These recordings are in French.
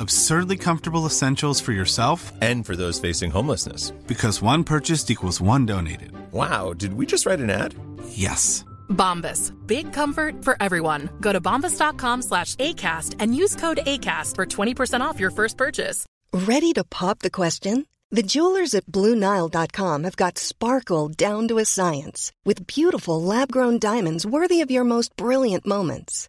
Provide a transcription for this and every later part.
absurdly comfortable essentials for yourself and for those facing homelessness. Because one purchased equals one donated. Wow, did we just write an ad? Yes. Bombas. Big comfort for everyone. Go to bombas.com slash ACAST and use code ACAST for 20% off your first purchase. Ready to pop the question? The jewelers at Bluenile.com have got sparkle down to a science with beautiful lab grown diamonds worthy of your most brilliant moments.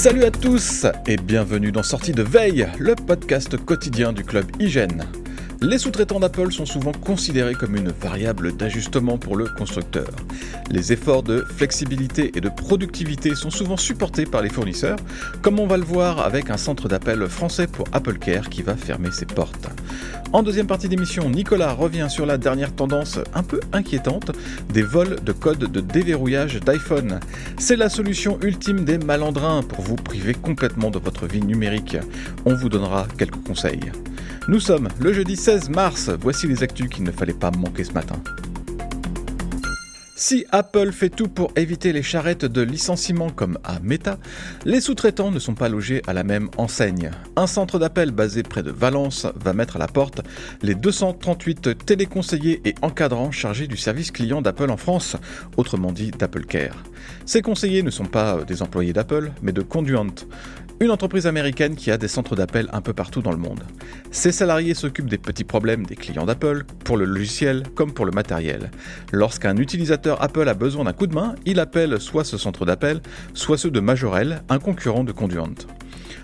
Salut à tous et bienvenue dans Sortie de Veille, le podcast quotidien du club Hygiène. Les sous-traitants d'Apple sont souvent considérés comme une variable d'ajustement pour le constructeur. Les efforts de flexibilité et de productivité sont souvent supportés par les fournisseurs, comme on va le voir avec un centre d'appel français pour Apple Care qui va fermer ses portes. En deuxième partie d'émission, Nicolas revient sur la dernière tendance un peu inquiétante des vols de code de déverrouillage d'iPhone. C'est la solution ultime des malandrins pour vous priver complètement de votre vie numérique. On vous donnera quelques conseils. Nous sommes le jeudi 16 mars, voici les actus qu'il ne fallait pas manquer ce matin. Si Apple fait tout pour éviter les charrettes de licenciement comme à Meta, les sous-traitants ne sont pas logés à la même enseigne. Un centre d'appel basé près de Valence va mettre à la porte les 238 téléconseillers et encadrants chargés du service client d'Apple en France, autrement dit d'Apple Care. Ces conseillers ne sont pas des employés d'Apple, mais de Conduent, une entreprise américaine qui a des centres d'appel un peu partout dans le monde. Ses salariés s'occupent des petits problèmes des clients d'Apple, pour le logiciel comme pour le matériel. Lorsqu'un utilisateur Apple a besoin d'un coup de main, il appelle soit ce centre d'appel, soit ceux de Majorel, un concurrent de Conduent.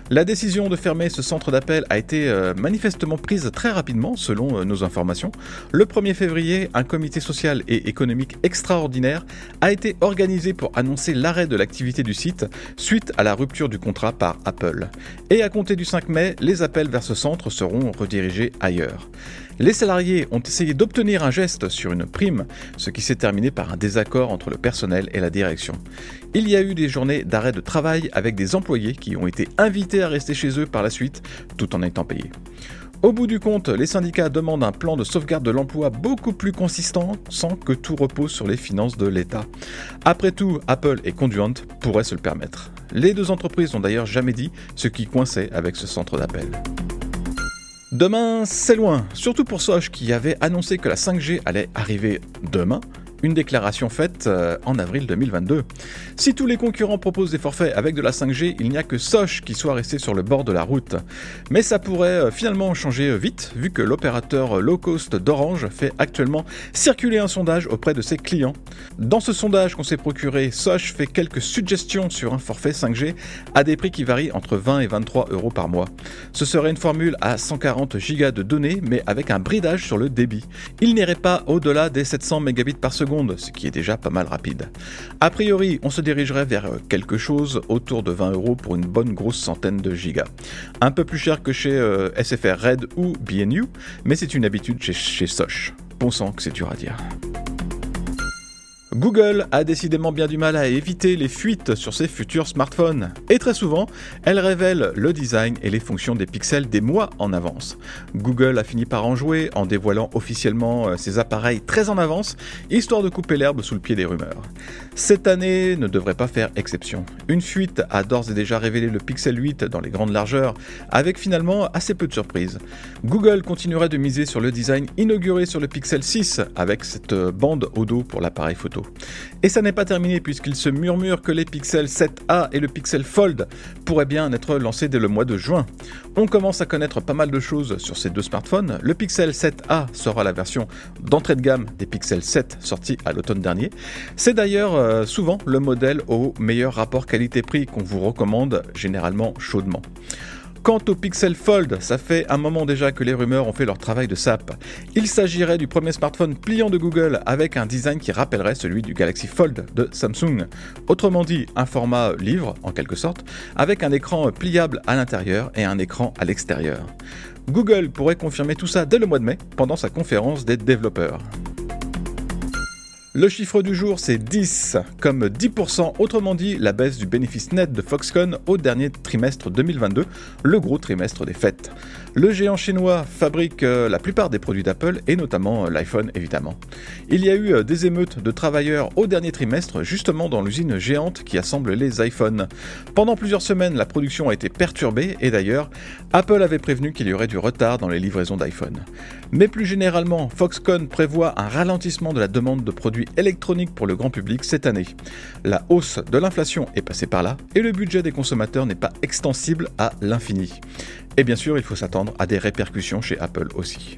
La décision de fermer ce centre d'appel a été euh, manifestement prise très rapidement, selon euh, nos informations. Le 1er février, un comité social et économique extraordinaire a été organisé pour annoncer l'arrêt de l'activité du site suite à la rupture du contrat par Apple. Et à compter du 5 mai, les appels vers ce centre seront redirigés ailleurs. Les salariés ont essayé d'obtenir un geste sur une prime, ce qui s'est terminé par un désaccord entre le personnel et la direction. Il y a eu des journées d'arrêt de travail avec des employés qui ont été invités à rester chez eux par la suite, tout en étant payés. Au bout du compte, les syndicats demandent un plan de sauvegarde de l'emploi beaucoup plus consistant sans que tout repose sur les finances de l'État. Après tout, Apple et Conduent pourraient se le permettre. Les deux entreprises n'ont d'ailleurs jamais dit ce qui coinçait avec ce centre d'appel. Demain, c'est loin, surtout pour Soch qui avait annoncé que la 5G allait arriver demain, une déclaration faite euh, en avril 2022. Si tous les concurrents proposent des forfaits avec de la 5G, il n'y a que Soch qui soit resté sur le bord de la route. Mais ça pourrait euh, finalement changer euh, vite, vu que l'opérateur low cost d'Orange fait actuellement circuler un sondage auprès de ses clients. Dans ce sondage qu'on s'est procuré, Soch fait quelques suggestions sur un forfait 5G à des prix qui varient entre 20 et 23 euros par mois. Ce serait une formule à 140 gigas de données, mais avec un bridage sur le débit. Il n'irait pas au-delà des 700 mégabits ce qui est déjà pas mal rapide. A priori, on se dirigerait vers quelque chose autour de 20 euros pour une bonne grosse centaine de gigas. Un peu plus cher que chez euh, SFR Red ou BNU, mais c'est une habitude chez, chez Soch. Bon sang que c'est dur à dire. Google a décidément bien du mal à éviter les fuites sur ses futurs smartphones, et très souvent, elle révèle le design et les fonctions des pixels des mois en avance. Google a fini par en jouer en dévoilant officiellement euh, ses appareils très en avance, histoire de couper l'herbe sous le pied des rumeurs. Cette année ne devrait pas faire exception. Une fuite a d'ores et déjà révélé le Pixel 8 dans les grandes largeurs, avec finalement assez peu de surprises. Google continuerait de miser sur le design inauguré sur le Pixel 6, avec cette bande au dos pour l'appareil photo Et ça n'est pas terminé puisqu'il se murmure que les Pixel 7a et le Pixel Fold pourraient bien être lancés dès le mois de juin. On commence à connaître pas mal de choses sur ces deux smartphones. Le Pixel 7a sera la version d'entrée de gamme des Pixel 7 sortis à l'automne dernier. C'est d'ailleurs euh, souvent le modèle au meilleur rapport qualité-prix qu'on vous recommande généralement chaudement. Quant au Pixel Fold, ça fait un moment déjà que les rumeurs ont fait leur travail de sap. Il s'agirait du premier smartphone pliant de Google avec un design qui rappellerait celui du Galaxy Fold de Samsung. Autrement dit, un format livre, en quelque sorte, avec un écran pliable à l'intérieur et un écran à l'extérieur. Google pourrait confirmer tout ça dès le mois de mai, pendant sa conférence des développeurs. Le chiffre du jour, c'est 10, comme 10%, autrement dit la baisse du bénéfice net de Foxconn au dernier trimestre 2022, le gros trimestre des fêtes. Le géant chinois fabrique euh, la plupart des produits d'Apple et notamment euh, l'iPhone évidemment. Il y a eu euh, des émeutes de travailleurs au dernier trimestre justement dans l'usine géante qui assemble les iPhones. Pendant plusieurs semaines, la production a été perturbée et d'ailleurs, Apple avait prévenu qu'il y aurait du retard dans les livraisons d'iPhone. Mais plus généralement, Foxconn prévoit un ralentissement de la demande de produits électroniques pour le grand public cette année. La hausse de l'inflation est passée par là et le budget des consommateurs n'est pas extensible à l'infini. Et bien sûr, il faut s'attendre à des répercussions chez Apple aussi.